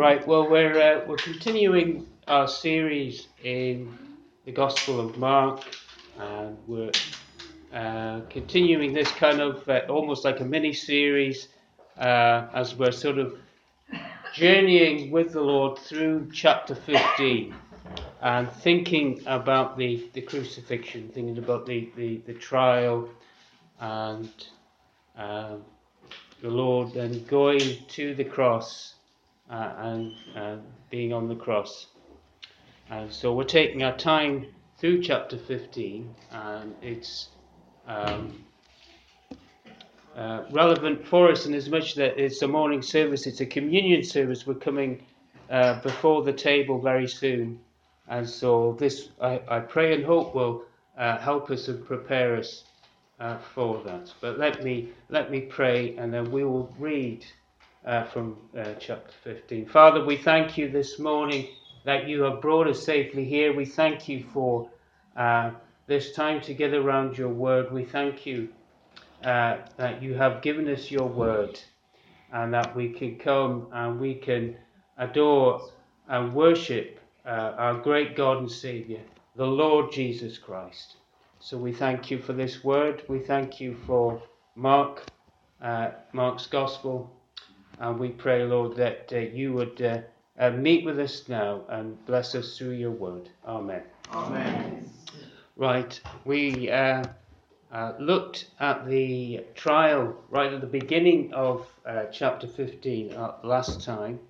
Right, well, we're, uh, we're continuing our series in the Gospel of Mark, and we're uh, continuing this kind of uh, almost like a mini series uh, as we're sort of journeying with the Lord through chapter 15 and thinking about the, the crucifixion, thinking about the, the, the trial and um, the Lord then going to the cross uh, and uh, being on the cross. And so we're taking our time through chapter 15, and it's um, uh, relevant for us in as much that it's a morning service, it's a communion service. We're coming uh, before the table very soon. And so this, I, I pray and hope, will uh, help us and prepare us uh, for that. But let me, let me pray, and then we will read uh, from uh, chapter 15. Father, we thank you this morning that you have brought us safely here. We thank you for uh, this time together around your word. We thank you uh, that you have given us your word and that we can come and we can adore and worship uh, our great God and Saviour, the Lord Jesus Christ. So we thank you for this word. We thank you for Mark, uh, Mark's Gospel. And we pray, Lord, that uh, you would uh, uh, meet with us now and bless us through your word. Amen. Amen. Right, we uh, uh, looked at the trial right at the beginning of uh, chapter 15 last time,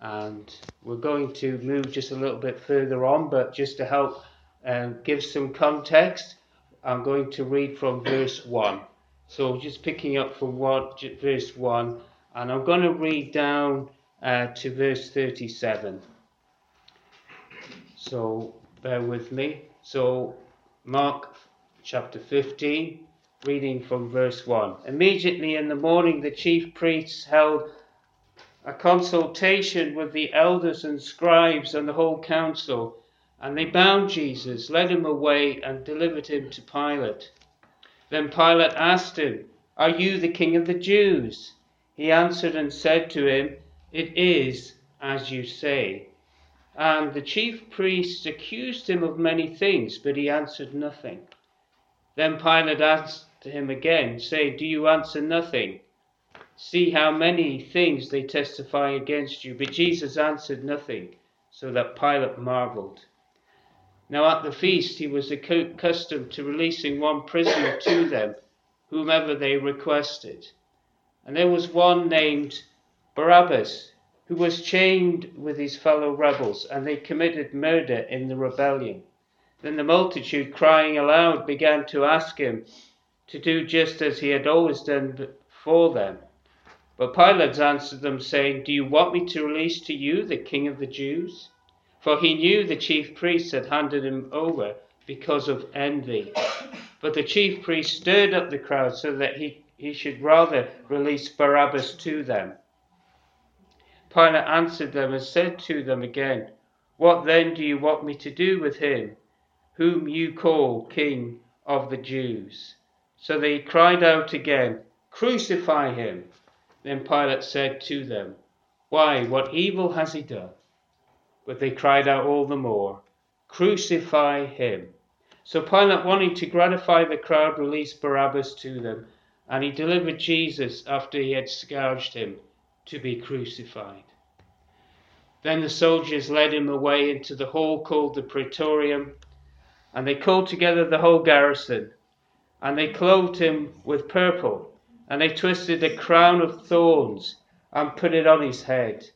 and we're going to move just a little bit further on, but just to help give some context, I'm going to read from verse 1. So just picking up from what, verse 1 and I'm going to read down uh, to verse 37. So bear with me. So, Mark chapter 15, reading from verse 1. Immediately in the morning, the chief priests held a consultation with the elders and scribes and the whole council, and they bound Jesus, led him away, and delivered him to Pilate. Then Pilate asked him, Are you the king of the Jews? He answered and said to him, It is as you say. And the chief priests accused him of many things, but he answered nothing. Then Pilate asked him again, saying, Do you answer nothing? See how many things they testify against you. But Jesus answered nothing, so that Pilate marveled. Now at the feast he was accustomed to releasing one prisoner to them, whomever they requested. And there was one named Barabbas, who was chained with his fellow rebels, and they committed murder in the rebellion. Then the multitude, crying aloud, began to ask him to do just as he had always done for them. But Pilate answered them, saying, Do you want me to release to you the king of the Jews? For he knew the chief priests had handed him over because of envy. But the chief priests stirred up the crowd so that he he should rather release Barabbas to them. Pilate answered them and said to them again, What then do you want me to do with him, whom you call King of the Jews? So they cried out again, Crucify him! Then Pilate said to them, Why, what evil has he done? But they cried out all the more, Crucify him! So Pilate, wanting to gratify the crowd, released Barabbas to them and he delivered Jesus after he had scourged him to be crucified. Then the soldiers led him away into the hall called the Praetorium, and they called together the whole garrison, and they clothed him with purple, and they twisted a crown of thorns and put it on his head,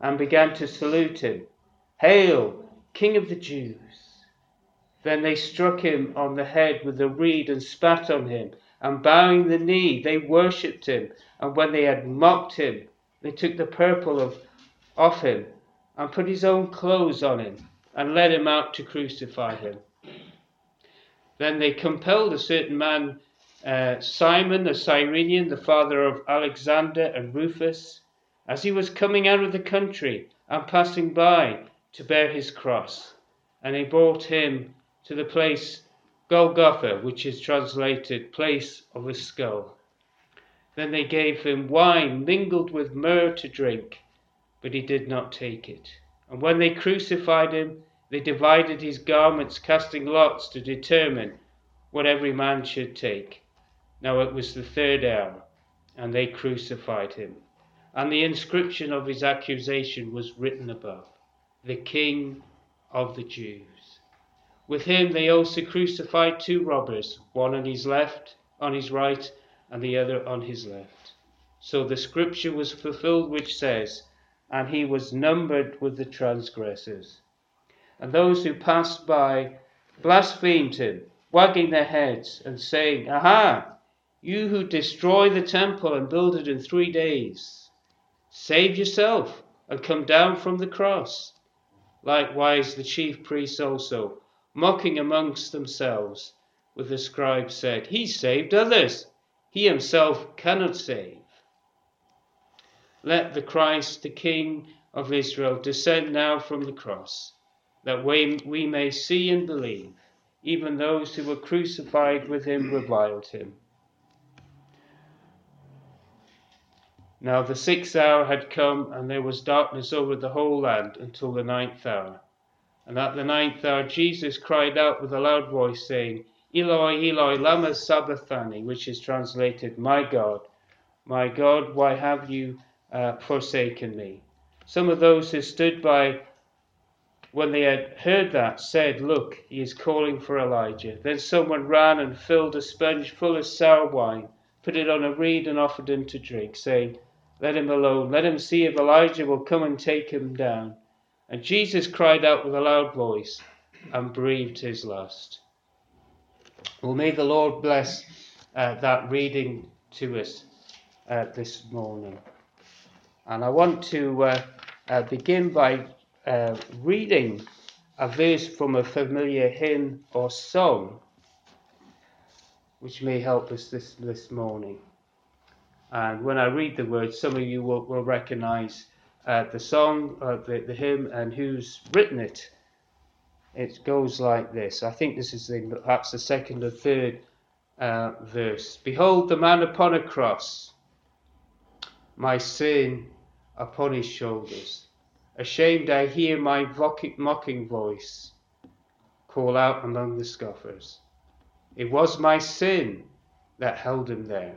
and began to salute him, Hail, King of the Jews! Then they struck him on the head with a reed and spat on him and bowing the knee, they worshipped him. And when they had mocked him, they took the purple of, off him and put his own clothes on him and led him out to crucify him. Then they compelled a certain man, uh, Simon the Cyrenian, the father of Alexander and Rufus, as he was coming out of the country and passing by to bear his cross. And they brought him to the place Golgotha, which is translated place of a skull. Then they gave him wine mingled with myrrh to drink, but he did not take it. And when they crucified him, they divided his garments, casting lots to determine what every man should take. Now it was the third hour, and they crucified him. And the inscription of his accusation was written above The King of the Jews. With him they also crucified two robbers, one on his left, on his right, and the other on his left. So the scripture was fulfilled which says, And he was numbered with the transgressors. And those who passed by blasphemed him, wagging their heads and saying, Aha! You who destroy the temple and build it in three days, save yourself and come down from the cross. Likewise, the chief priests also, mocking amongst themselves, with the scribes said, He saved others, he himself cannot save. Let the Christ, the King of Israel, descend now from the cross, that we, we may see and believe. Even those who were crucified with him reviled him. Now the sixth hour had come, and there was darkness over the whole land until the ninth hour. And at the ninth hour Jesus cried out with a loud voice, saying, Eloi, Eloi, lama sabachthani, which is translated, My God, my God, why have you uh, forsaken me? Some of those who stood by when they had heard that said, Look, he is calling for Elijah. Then someone ran and filled a sponge full of sour wine, put it on a reed, and offered him to drink, saying, let him alone. Let him see if Elijah will come and take him down. And Jesus cried out with a loud voice and breathed his last. Well, may the Lord bless uh, that reading to us uh, this morning. And I want to uh, uh begin by uh, reading a verse from a familiar hymn or song, which may help us this, this morning. And when I read the words, some of you will, will recognize uh, the song, uh, the, the hymn, and who's written it. It goes like this. I think this is the, perhaps the second or third uh, verse. Behold the man upon a cross, my sin upon his shoulders. Ashamed, I hear my mocking voice call out among the scoffers. It was my sin that held him there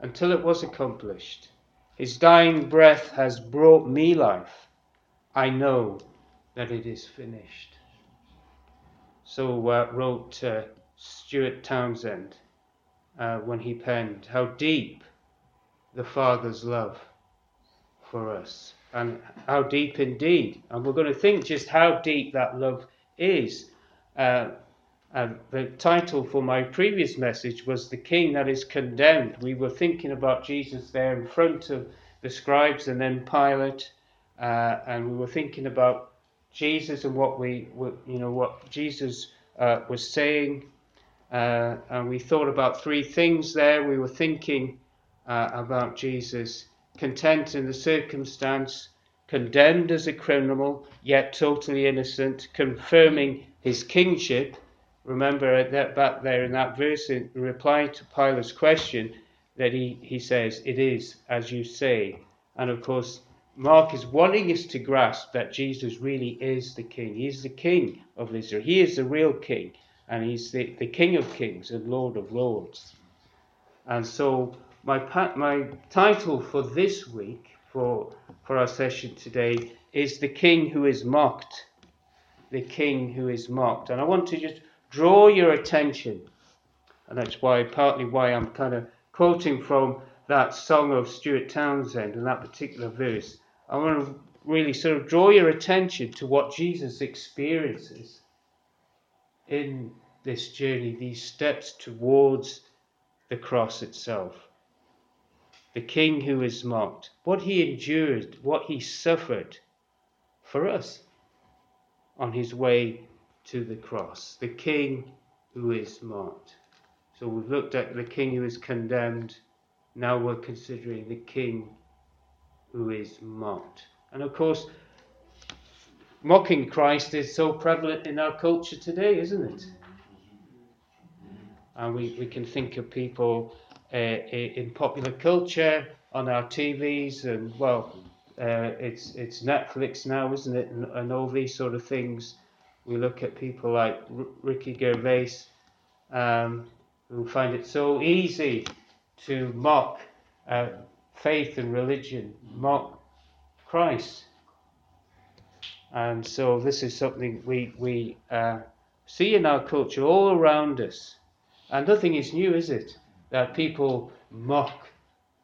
until it was accomplished. His dying breath has brought me life. I know that it is finished. So uh, wrote uh, Stuart Townend uh, when he penned, How deep the Father's love for us. And how deep indeed. And we're going to think just how deep that love is. Uh, and the title for my previous message was The King That Is Condemned. We were thinking about Jesus there in front of the scribes and then Pilate, uh, and we were thinking about Jesus and what we, you know, what Jesus uh, was saying. Uh, and we thought about three things there. We were thinking uh, about Jesus content in the circumstance, condemned as a criminal, yet totally innocent, confirming his kingship remember that back there in that verse, in reply to Pilate's question, that he, he says, It is as you say. And of course, Mark is wanting us to grasp that Jesus really is the king. He is the king of Israel. He is the real king. And he's the, the king of kings and lord of lords. And so, my, my title for this week, for, for our session today, is The King Who Is Mocked. The King Who Is Mocked. And I want to just draw your attention. And that's why, partly why I'm kind of quoting from that song of Stuart Townend and that particular verse. I want to really sort of draw your attention to what Jesus experiences in this journey, these steps towards the cross itself. The King who is mocked, what he endured, what he suffered for us on his way to the cross, the king who is mocked. So we've looked at the king who is condemned, now we're considering the king who is mocked. And of course, mocking Christ is so prevalent in our culture today, isn't it? And we, we can think of people uh, in popular culture, on our TVs, and well, uh, it's it's Netflix now, isn't it? And, and, all these sort of things. We look at people like R- Ricky Gervais, um, who find it so easy to mock uh, faith and religion, mock Christ. And so this is something we we uh, see in our culture all around us, and nothing is new, is it? That people mock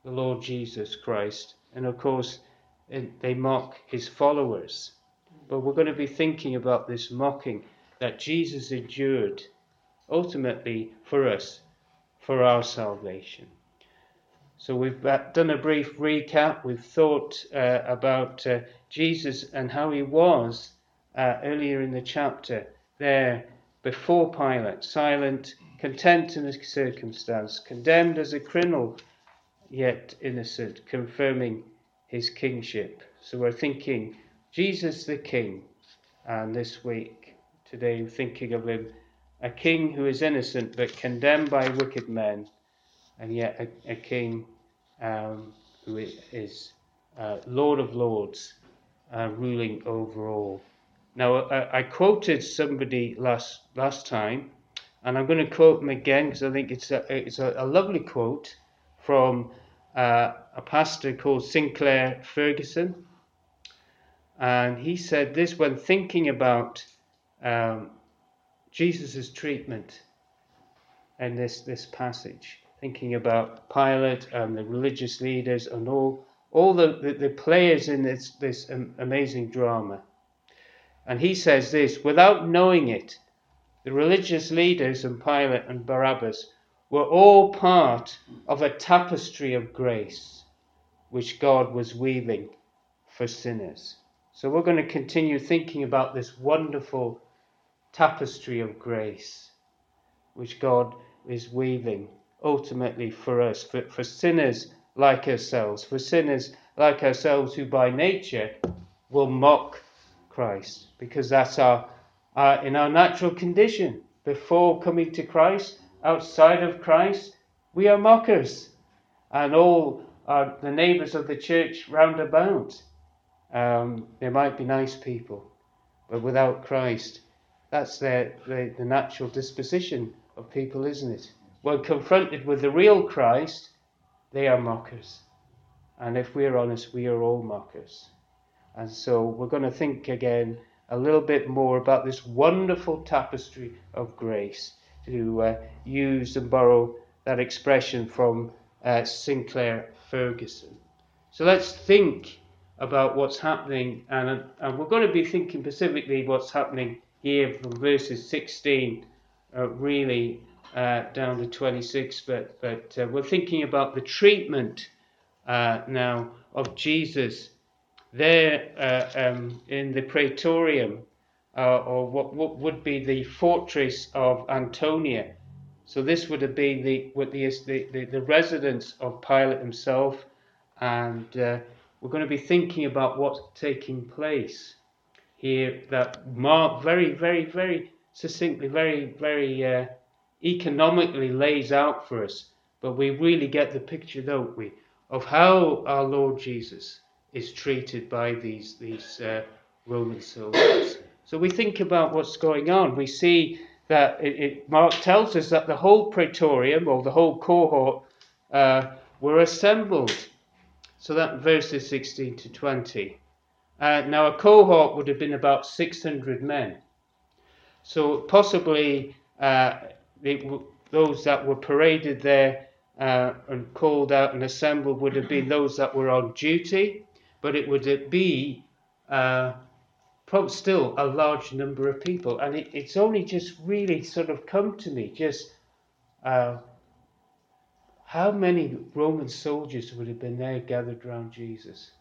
the Lord Jesus Christ, and of course they mock his followers. But we're going to be thinking about this mocking that Jesus endured ultimately for us, for our salvation. So we've done a brief recap. We've thought uh, about uh, Jesus and how he was uh, earlier in the chapter there before Pilate, silent, content in his circumstance, condemned as a criminal, yet innocent, confirming his kingship. So we're thinking Jesus the King, and this week, today, thinking of him, a king who is innocent but condemned by wicked men, and yet a, a king um, who is uh, Lord of Lords, uh, ruling over all. Now, I, I, quoted somebody last last time, and I'm going to quote him again because I think it's a, it's a, a lovely quote from uh, a pastor called Sinclair Ferguson. And he said this when thinking about um, Jesus' treatment in this, this passage, thinking about Pilate and the religious leaders and all, all the, the, the players in this, this amazing drama. And he says this without knowing it, the religious leaders and Pilate and Barabbas were all part of a tapestry of grace which God was weaving for sinners. So we're going to continue thinking about this wonderful tapestry of grace which God is weaving ultimately for us, for, for sinners like ourselves, for sinners like ourselves who by nature will mock Christ because that's our, our in our natural condition before coming to Christ outside of Christ, we are mockers. And all are the neighbours of the church round about. Um, they might be nice people, but without Christ, that's their, their, the natural disposition of people, isn't it? When confronted with the real Christ, they are mockers. And if we're honest, we are all mockers. And so we're going to think again a little bit more about this wonderful tapestry of grace to uh, use and borrow that expression from uh, Sinclair Ferguson. So let's think about what's happening, and, and we're going to be thinking specifically what's happening here from verses 16 uh, really uh, down to 26, but, but uh, we're thinking about the treatment uh, now of Jesus there um, in the praetorium uh, or what, what would be the fortress of Antonia. So this would have been the, the, the, the residence of Pilate himself, and uh, we're going to be thinking about what's taking place here that Mark very, very, very succinctly, very, very uh, economically lays out for us. But we really get the picture, don't we, of how our Lord Jesus is treated by these, these uh, Roman soldiers. So we think about what's going on. We see that it, it, Mark tells us that the whole praetorium or the whole cohort uh, were assembled. So that verses 16 to 20. Uh, now a cohort would have been about 600 men. So possibly uh, those that were paraded there uh, and called out and assembled would have been those that were on duty, but it would be uh, still a large number of people. And it, it's only just really sort of come to me just uh, how many Roman soldiers would have been there gathered around Jesus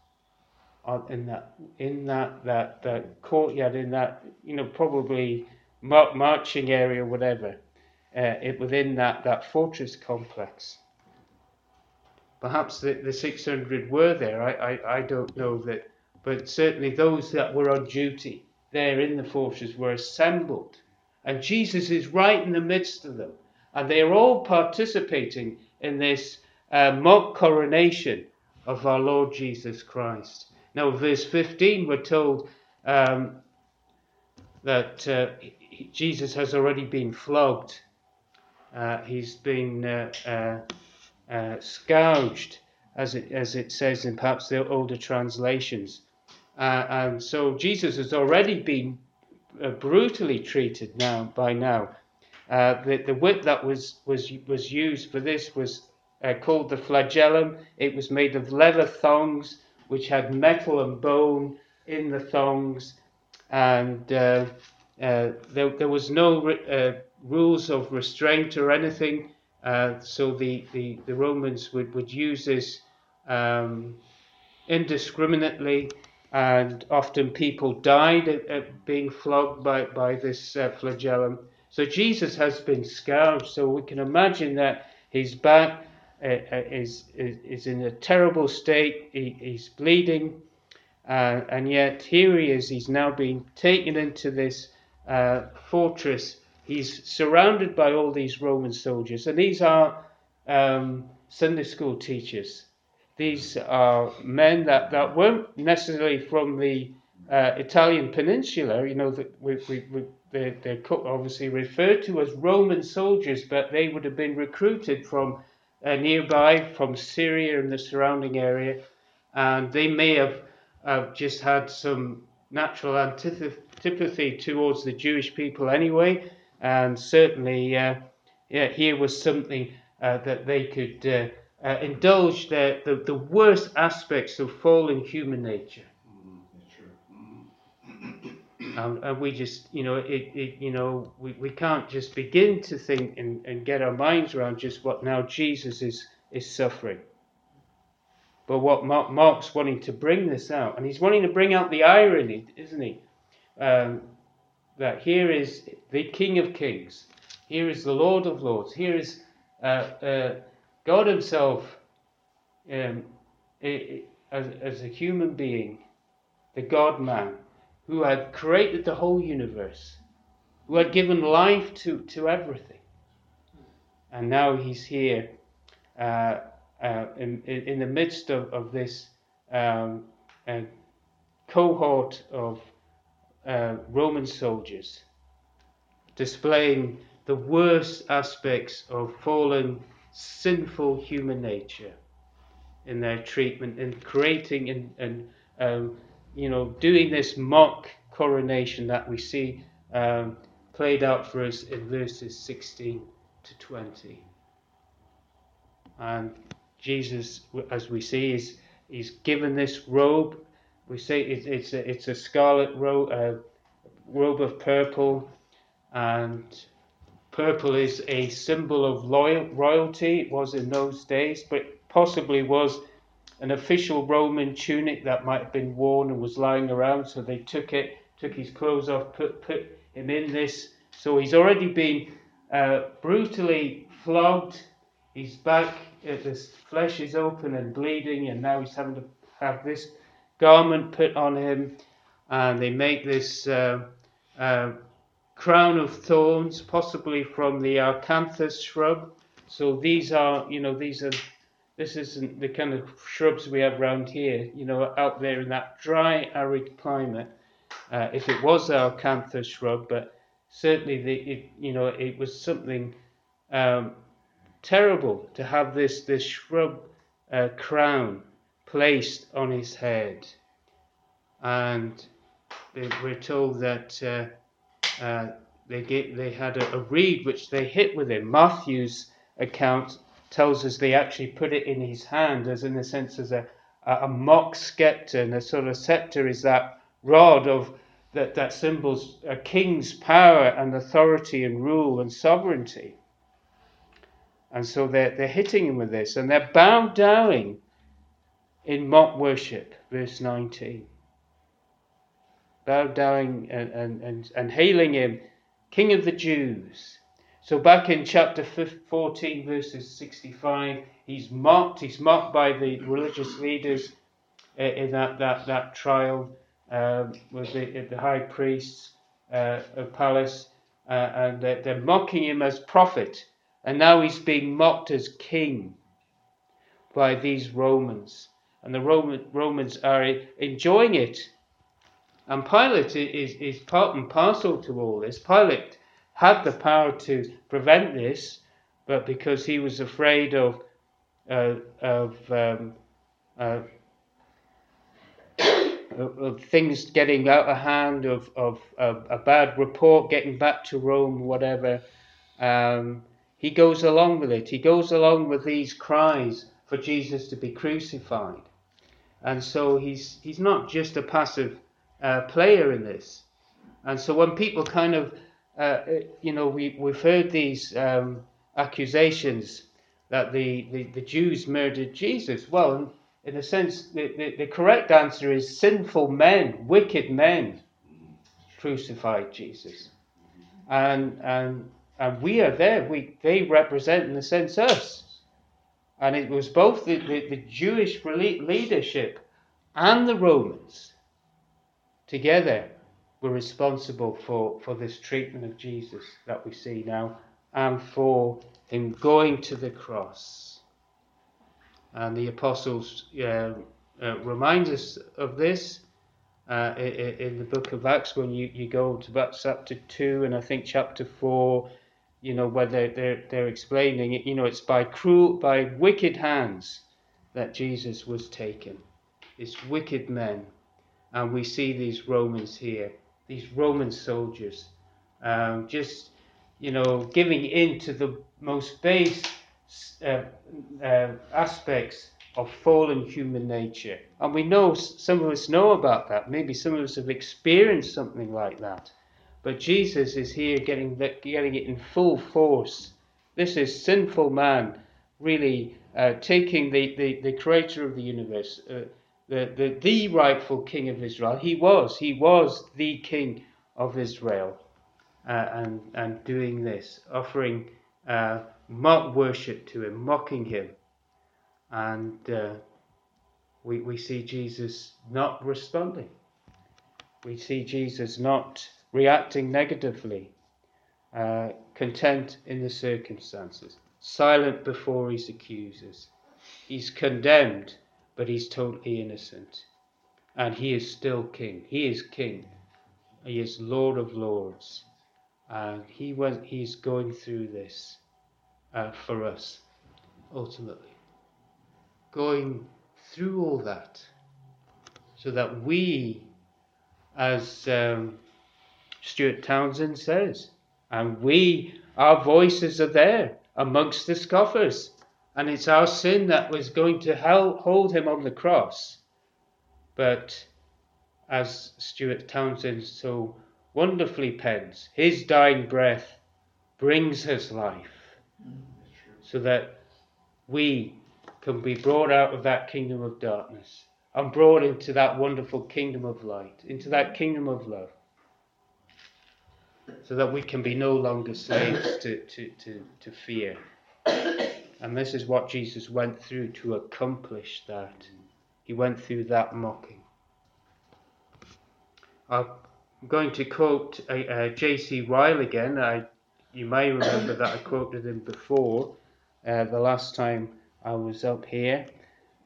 in that in that that, that courtyard in that you know probably marching area whatever uh, it within that that fortress complex perhaps the, the 600 were there I, I, I don't know that but certainly those that were on duty there in the fortress were assembled. And Jesus is right in the midst of them. And they are all participating in this uh, mock coronation of our Lord Jesus Christ. Now, verse 15, we're told um, that uh, Jesus has already been flogged. Uh, he's been uh, uh, uh, scourged, as it, as it says in perhaps the older translations. and so Jesus has already been brutally treated now by now. The, the whip that was, was, was used for this was called the flagellum. It was made of leather thongs which had metal and bone in the thongs, and uh, uh, there, there, was no uh, rules of restraint or anything. Uh, so the, the, the, Romans would, would use this um, indiscriminately, and often people died at, at being flogged by, by this uh, flagellum. So Jesus has been scourged. So we can imagine that his back uh, uh, is, is, is in a terrible state. He, he's bleeding, uh, and yet here he is. He's now being taken into this uh, fortress. He's surrounded by all these Roman soldiers, and these are um, Sunday school teachers. These are men that, that weren't necessarily from the uh, Italian peninsula. You know, that we, we, we, they're, they're obviously referred to as Roman soldiers, but they would have been recruited from uh, nearby from Syria and the surrounding area, and they may have uh, just had some natural antipathy towards the Jewish people anyway, and certainly uh, yeah, here was something uh, that they could uh, indulge their, the, the worst aspects of fallen human nature. Um, and we just, you know, it, it you know, we, we can't just begin to think and, and get our minds around just what now Jesus is, is suffering. But what Mark, Mark's wanting to bring this out, and he's wanting to bring out the irony, isn't he? Um, that here is the King of Kings, here is the Lord of Lords, here is uh, uh, God Himself um, as, as a human being, the God man who had created the whole universe, who had given life to, to everything. And now he's here uh, uh, in, in the midst of, of this um, uh, cohort of uh, Roman soldiers, displaying the worst aspects of fallen, sinful human nature in their treatment and creating and, and um, you know, doing this mock coronation that we see um, played out for us in verses 16 to 20. And Jesus, as we see, is he's given this robe. We say it, it's a, it's a scarlet robe, a robe of purple, and purple is a symbol of loyal, royalty. It was in those days, but possibly was an official Roman tunic that might have been worn and was lying around, so they took it, took his clothes off, put, put him in this. So he's already been uh, brutally flogged. His back, uh, his flesh is open and bleeding, and now he's having to have this garment put on him. And they make this uh, uh crown of thorns, possibly from the acanthus shrub. So these are, you know, these are this isn't the kind of shrubs we have around here, you know, out there in that dry, arid climate. Uh, if it was our acanthus shrub, but certainly the, it, you know, it was something um, terrible to have this this shrub uh, crown placed on his head, and we're told that uh, uh, they get, they had a, a reed which they hit with him. Matthew's account tells us they actually put it in his hand, as in a sense as a, a mock scepter, and a sort of scepter is that rod of that, that symbols a king's power and authority and rule and sovereignty. And so they're, they're hitting him with this, and they're bowed down in mock worship, verse 19. Bowed down and, and, and, and hailing him, King of the Jews. So back in chapter 14, verses 65, he's mocked. He's mocked by the religious leaders uh, in that, that, that trial um, with the, the high priests uh, of Palace, uh, and they're, they're mocking him as prophet. And now he's being mocked as king by these Romans. and the Roman, Romans are enjoying it. And Pilate is, is part and parcel to all this. Pilate had the power to prevent this, but because he was afraid of, uh, of, um, uh, of, things getting out of hand, of, of, of, a bad report getting back to Rome, whatever, um, he goes along with it. He goes along with these cries for Jesus to be crucified. And so he's, he's not just a passive uh, player in this. And so when people kind of, uh, uh, you know, we, we've heard these um, accusations that the, the, the, Jews murdered Jesus. Well, in a sense, the, the, the correct answer is sinful men, wicked men crucified Jesus. And, and, and we are there. We, they represent, in a sense, us. And it was both the, the, the Jewish leadership and the Romans together were responsible for, for this treatment of Jesus that we see now and for him going to the cross. And the apostles uh, uh, remind us of this uh, in, the book of Acts when you, you go to about chapter 2 and I think chapter 4 you know, where they're, they're, they're explaining it, you know, it's by cruel, by wicked hands that Jesus was taken. It's wicked men. And we see these Romans here, these Roman soldiers, um, just, you know, giving in to the most base uh, uh, aspects of fallen human nature. And we know, some of us know about that. Maybe some of us have experienced something like that. But Jesus is here getting, the, getting it in full force. This is sinful man really uh, taking the, the, the creator of the universe, uh, the, the, the rightful king of Israel. He was, he was the king of Israel. Uh, and, and doing this, offering uh, mock worship to him, mocking him. And uh, we, we see Jesus not responding. We see Jesus not reacting negatively, uh, content in the circumstances, silent before his accusers. He's condemned, but he's totally innocent. And he is still king. He is king. He is Lord of Lords. And he went, he's going through this uh, for us, ultimately. Going through all that so that we, as um, Stuart Townend says. And we, our voices are there amongst the scoffers. And it's our sin that was going to hold him on the cross. But as Stuart Townend so wonderfully pens, his dying breath brings us life so that we can be brought out of that kingdom of darkness and brought into that wonderful kingdom of light, into that kingdom of love so that we can be no longer slaves to, to, to, to fear. And this is what Jesus went through to accomplish that. He went through that mocking. I'm going to quote uh, uh, J.C. Ryle again. I, you may remember that I quoted him before uh, the last time I was up here.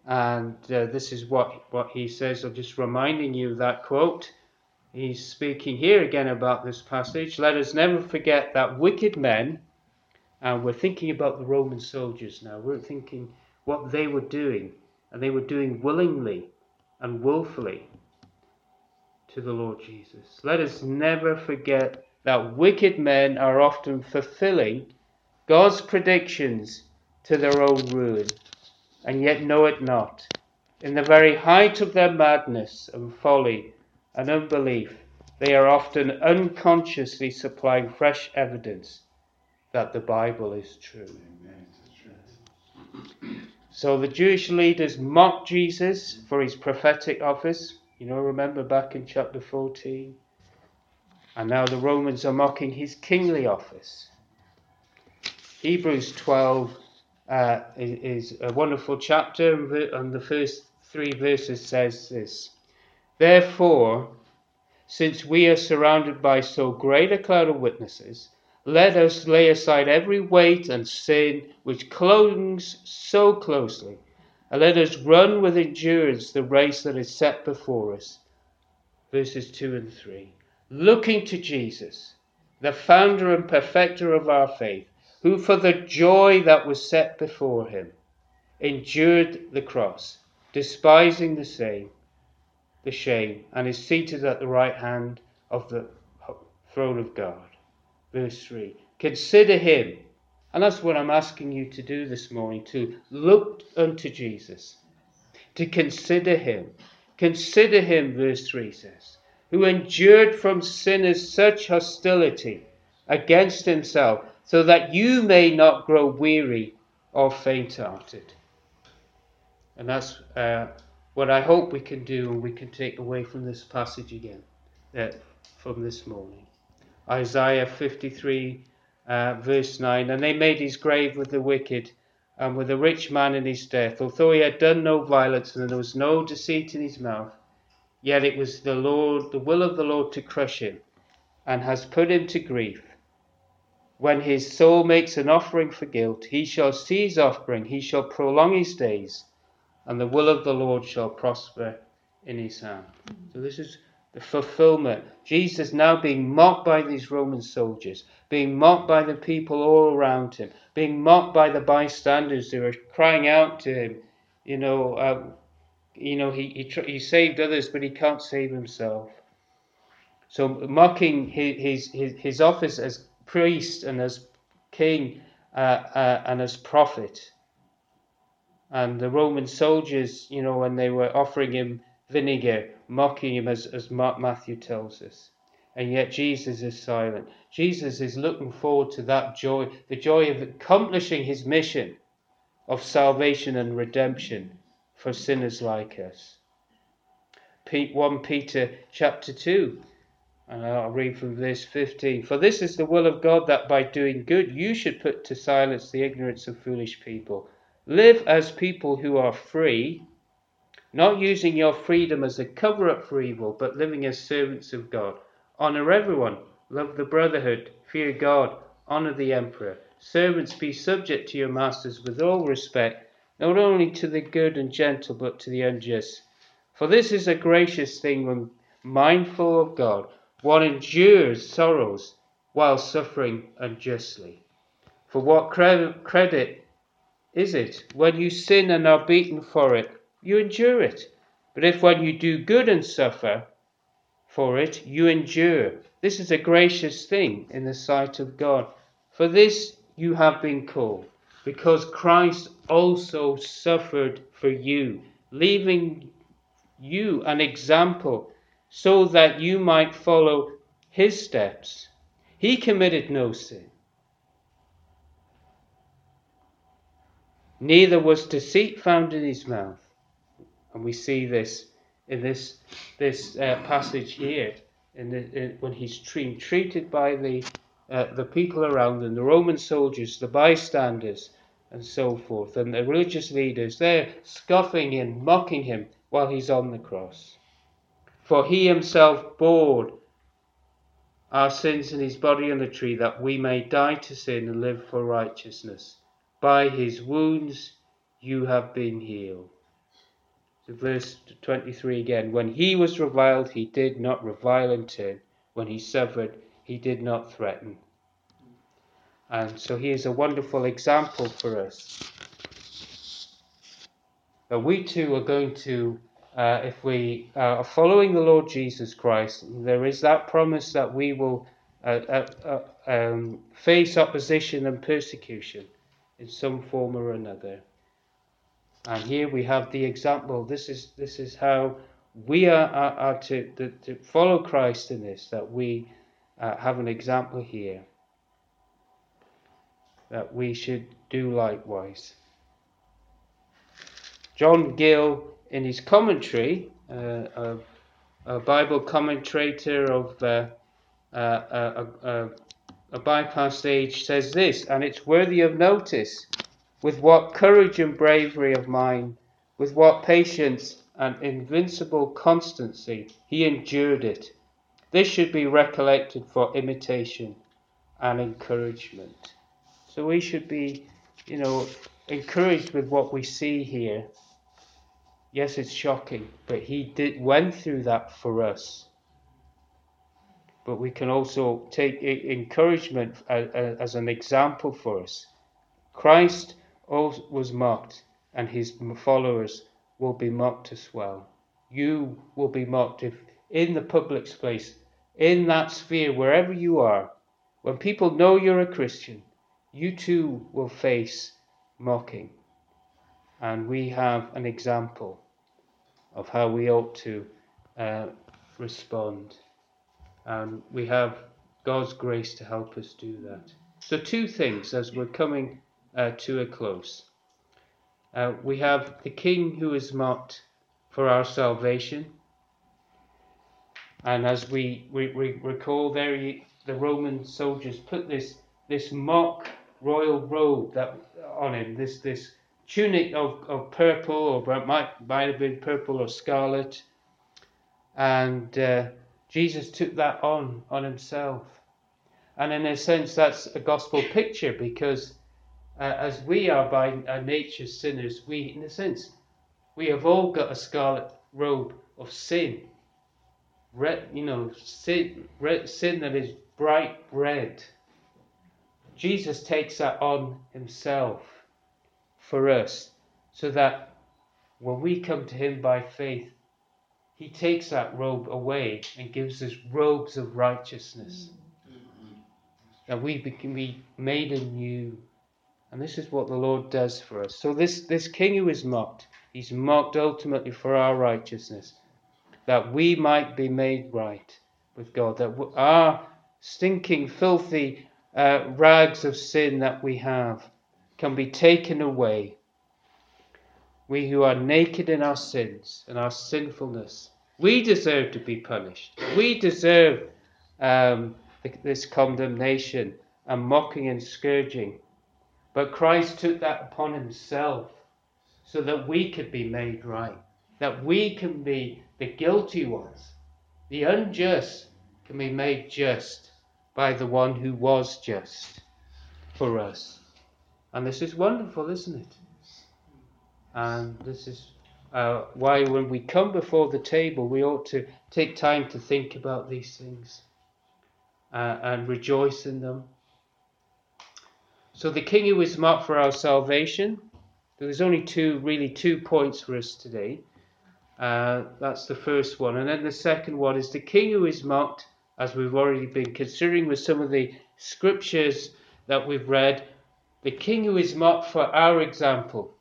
And uh, this is what, what he says. I'm just reminding you of that quote he's speaking here again about this passage. Let us never forget that wicked men, and we're thinking about the Roman soldiers now, we're thinking what they were doing, and they were doing willingly and willfully to the Lord Jesus. Let us never forget that wicked men are often fulfilling God's predictions to their own ruin, and yet know it not. In the very height of their madness and folly, and unbelief, they are often unconsciously supplying fresh evidence that the Bible is true. So the Jewish leaders mocked Jesus for his prophetic office. You know, remember back in chapter 14? And now the Romans are mocking his kingly office. Hebrews 12 uh, is, a wonderful chapter, and the first three verses says this Therefore, since we are surrounded by so great a cloud of witnesses, let us lay aside every weight and sin which clings so closely, And let us run with endurance the race that is set before us. Verses 2 and 3. Looking to Jesus, the founder and perfecter of our faith, who for the joy that was set before him endured the cross, despising the same, the shame, and is seated at the right hand of the throne of God. Verse 3. Consider him and that's what I'm asking you to do this morning to look unto Jesus, to consider him. Consider him, verse 3 says, who endured from sinners such hostility against himself, so that you may not grow weary or faint hearted. And that's uh, what I hope we can do and we can take away from this passage again, uh, from this morning. Isaiah 53 uh, verse 9 And they made his grave with the wicked and with a rich man in his death, although he had done no violence and there was no deceit in his mouth. Yet it was the Lord, the will of the Lord to crush him, and has put him to grief. When his soul makes an offering for guilt, he shall see his offering, he shall prolong his days, and the will of the Lord shall prosper in his hand. So this is the fulfillment. Jesus now being mocked by these Roman soldiers, being mocked by the people all around him, being mocked by the bystanders who are crying out to him, you know, uh, you know, he, he, he saved others, but he can't save himself. So mocking his, his, his office as priest and as king uh, uh, and as prophet. And the Roman soldiers, you know, when they were offering him vinegar, mocking him as, as Matthew tells us. And yet Jesus is silent. Jesus is looking forward to that joy, the joy of accomplishing his mission of salvation and redemption for sinners like us. 1 Peter chapter 2, and I'll read from verse 15. For this is the will of God that by doing good you should put to silence the ignorance of foolish people. Live as people who are free not using your freedom as a cover up for evil, but living as servants of God. Honor everyone, love the brotherhood, fear God, honor the emperor. Servants, be subject to your masters with all respect, not only to the good and gentle, but to the unjust. For this is a gracious thing when mindful of God, one endures sorrows while suffering unjustly. For what credit is it when you sin and are beaten for it? You endure it. But if when you do good and suffer for it, you endure, this is a gracious thing in the sight of God. For this you have been called, because Christ also suffered for you, leaving you an example so that you might follow his steps. He committed no sin. Neither was deceit found in his mouth. And we see this in this this uh, passage here, in, the, in when he's treated by the uh, the people around him, the Roman soldiers, the bystanders, and so forth, and the religious leaders. They're scoffing him, mocking him while he's on the cross. For he himself bore our sins in his body on the tree, that we may die to sin and live for righteousness. By his wounds you have been healed. Verse 23 again. When he was reviled, he did not revile in turn. When he suffered, he did not threaten. And so he is a wonderful example for us. But we too are going to, uh, if we are following the Lord Jesus Christ, there is that promise that we will uh, uh, uh um, face opposition and persecution in some form or another. And here we have the example. This is this is how we are, are, are to, to, to, follow Christ in this, that we uh, have an example here. That we should do likewise. John Gill, in his commentary, uh, a, a, Bible commentator of uh, uh a, a bypass age, says this, and it's worthy of notice with what courage and bravery of mind, with what patience and invincible constancy he endured it. This should be recollected for imitation and encouragement. So we should be, you know, encouraged with what we see here Yes, it's shocking, but he did went through that for us. But we can also take eh, encouragement as an example for us. Christ was mocked, and his followers will be mocked as well. You will be mocked if in the public space, in that sphere, wherever you are, when people know you're a Christian, you too will face mocking. And we have an example of how we ought to uh, respond. And we have God's grace to help us do that. So, two things as we're coming uh, to a close. Uh, we have the King who is mocked for our salvation. And as we, we, we recall there, the Roman soldiers put this, this mock royal robe that on him, this, this tunic of, of purple, or might, might have been purple or scarlet. And uh, Jesus took that on, on himself. And in a sense, that's a gospel picture because uh, as we are by our nature sinners, we, in a sense, we have all got a scarlet robe of sin. Red, you know, sin, red, sin that is bright red. Jesus takes that on himself for us so that when we come to him by faith, he takes that robe away and gives us robes of righteousness. That we can be made anew. And this is what the Lord does for us. So this, this king who is mocked, he's mocked ultimately for our righteousness, that we might be made right with God, that our stinking, filthy uh, rags of sin that we have can be taken away. We who are naked in our sins and our sinfulness, we deserve to be punished. We deserve um, this condemnation and mocking and scourging. But Christ took that upon himself so that we could be made right, that we can be the guilty ones, the unjust can be made just by the one who was just for us. And this is wonderful, isn't it? And this is uh, why, when we come before the table, we ought to take time to think about these things uh, and rejoice in them. So, the King who is marked for our salvation, there's only two, really, two points for us today. Uh, that's the first one. And then the second one is the King who is marked as we've already been considering with some of the scriptures that we've read, the king who is marked for our example.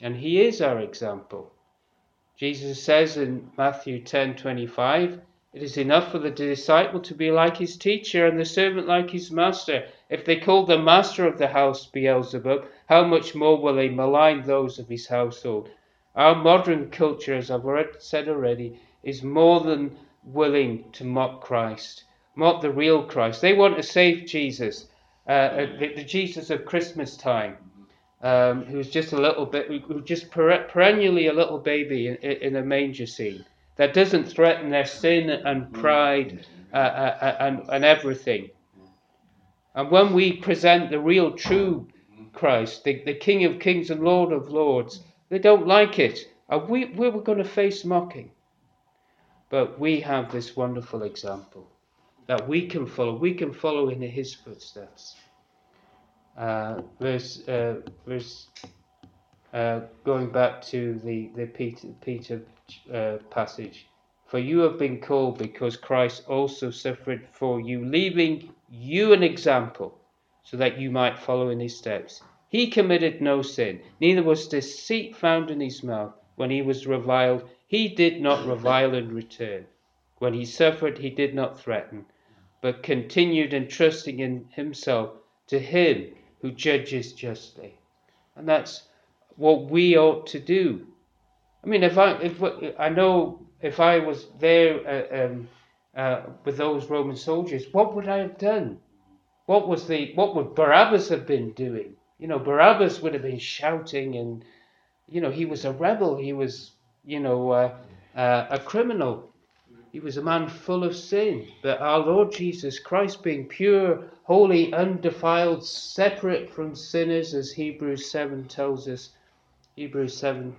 And he is our example. Jesus says in Matthew 10:25, it is enough for the disciple to be like his teacher and the servant like his master. If they call the master of the house Beelzebub, how much more will they malign those of his household? Our modern culture, as I've said already, is more than willing to mock Christ, mock the real Christ. They want to save Jesus, uh, uh, the, the, Jesus of Christmas time, um, who's just a little bit, who just perennially a little baby in, in a manger scene that doesn't threaten their sin and pride uh, uh, uh, and, and everything. And when we present the real, true Christ, the, the King of Kings and Lord of Lords, they don't like it. And we, we were going to face mocking. But we have this wonderful example that we can follow. We can follow in his footsteps. Uh, verse, uh, verse uh, going back to the, the Peter, Peter uh, passage. For you have been called because Christ also suffered for you, leaving you an example so that you might follow in his steps. He committed no sin, neither was deceit found in his mouth. When he was reviled, he did not revile in return. When he suffered, he did not threaten, but continued entrusting in himself to him who judges justly. And that's what we ought to do. I mean, if I, if I know if I was there uh, um, uh, with those Roman soldiers, what would I have done? What was the what would Barabbas have been doing? You know, Barabbas would have been shouting, and you know, he was a rebel. He was you know, uh, uh, a criminal. He was a man full of sin. But our Lord Jesus Christ, being pure, holy, undefiled, separate from sinners, as Hebrews 7 tells us, Hebrews 7,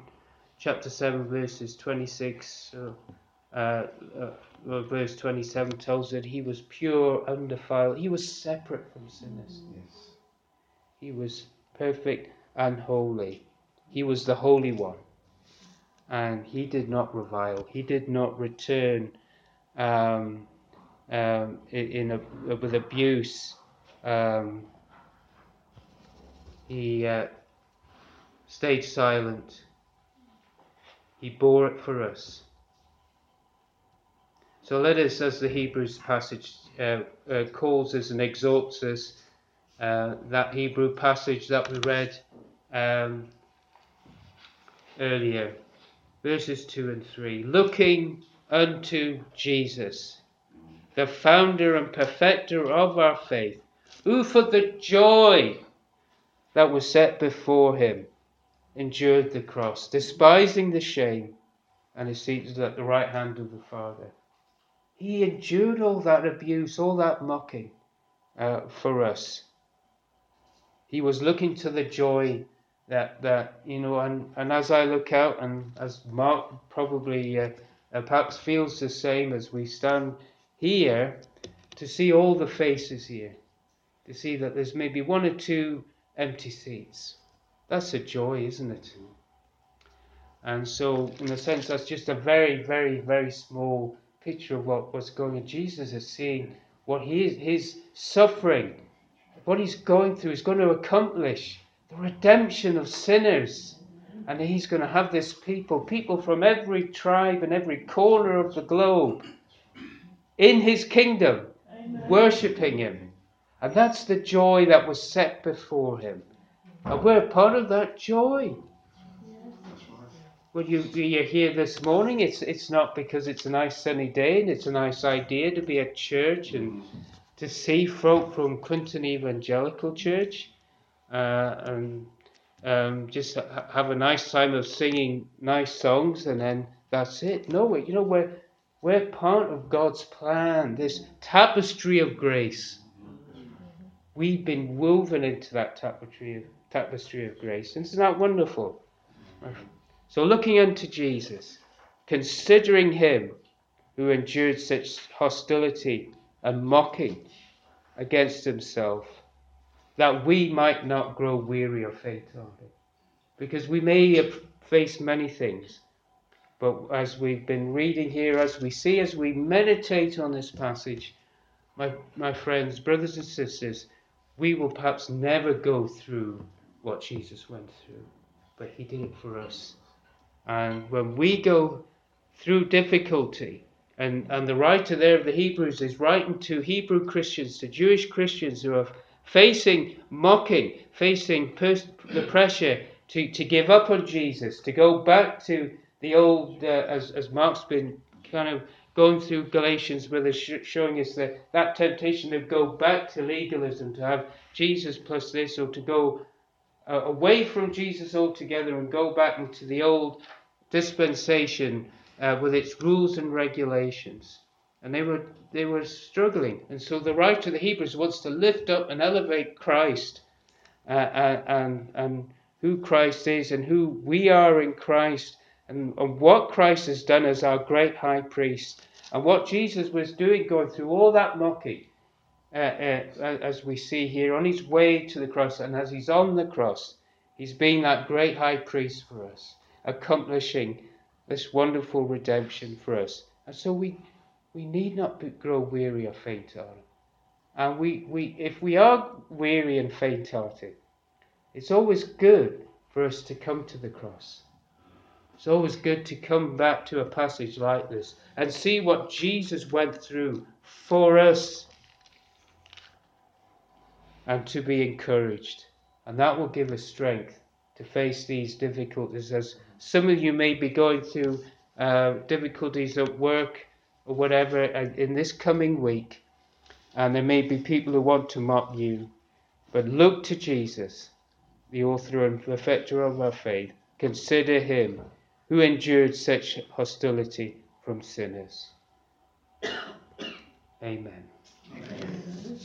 chapter 7, verses 26, uh, uh, uh, verse 27 tells that he was pure, undefiled. He was separate from sinners. Yes. He was perfect and holy. He was the Holy One. And he did not revile. He did not return um, um, in, a, with abuse. Um, he uh, stayed silent. He bore it for us. So let us, as the Hebrews passage uh, uh, calls us and exhorts us, uh, that Hebrew passage that we read um, earlier, verses 2 and 3, looking unto Jesus, the founder and perfecter of our faith, who for the joy that was set before him endured the cross, despising the shame, and is seated at the right hand of the Father. He endured all that abuse, all that mocking uh, for us. He was looking to the joy that that you know, and and as I look out, and as Mark probably uh, uh, perhaps feels the same as we stand here, to see all the faces here, to see that there's maybe one or two empty seats. That's a joy, isn't it? And so, in a sense, that's just a very, very, very small picture of what was going on. Jesus is seeing what he is, his suffering, what he's going through, is going to accomplish the redemption of sinners. And he's going to have this people, people from every tribe and every corner of the globe, in his kingdom, Amen. worshipping him. And that's the joy that was set before him. And we're part of that joy. Well, you, you're here this morning. It's, it's not because it's a nice sunny day and it's a nice idea to be at church and to see folk from Clinton Evangelical Church uh, and um, just ha- have a nice time of singing nice songs and then that's it. No, you know, we're, we're part of God's plan, this tapestry of grace. We've been woven into that tapestry of, tapestry of grace. Isn't that wonderful? So, looking unto Jesus, considering him who endured such hostility and mocking against himself, that we might not grow weary or faint-hearted. Because we may face many things, but as we've been reading here, as we see, as we meditate on this passage, my, my friends, brothers and sisters, we will perhaps never go through what Jesus went through, but he did it for us. And when we go through difficulty, and, and the writer there of the Hebrews is writing to Hebrew Christians, to Jewish Christians who are facing mocking, facing pers- the pressure to, to give up on Jesus, to go back to the old, uh, as, as Mark's been kind of going through Galatians, where they're sh- showing us that, that temptation to go back to legalism, to have Jesus plus this, or to go uh, away from Jesus altogether and go back into the old dispensation uh, with its rules and regulations. And they were they were struggling, and so the writer of the Hebrews wants to lift up and elevate Christ, uh, uh and and who Christ is, and who we are in Christ, and, and what Christ has done as our great High Priest, and what Jesus was doing, going through all that mocking uh, uh, as we see here, on his way to the cross, and as he's on the cross, he's being that great high priest for us, accomplishing this wonderful redemption for us. And so we, we need not grow weary or faint-hearted. And we, we, if we are weary and faint-hearted, it's always good for us to come to the cross. It's always good to come back to a passage like this and see what Jesus went through for us and to be encouraged. And that will give us strength to face these difficulties. As some of you may be going through uh, difficulties at work or whatever in this coming week, and there may be people who want to mock you. But look to Jesus, the author and perfecter of our faith. Consider him who endured such hostility from sinners. Amen. Amen.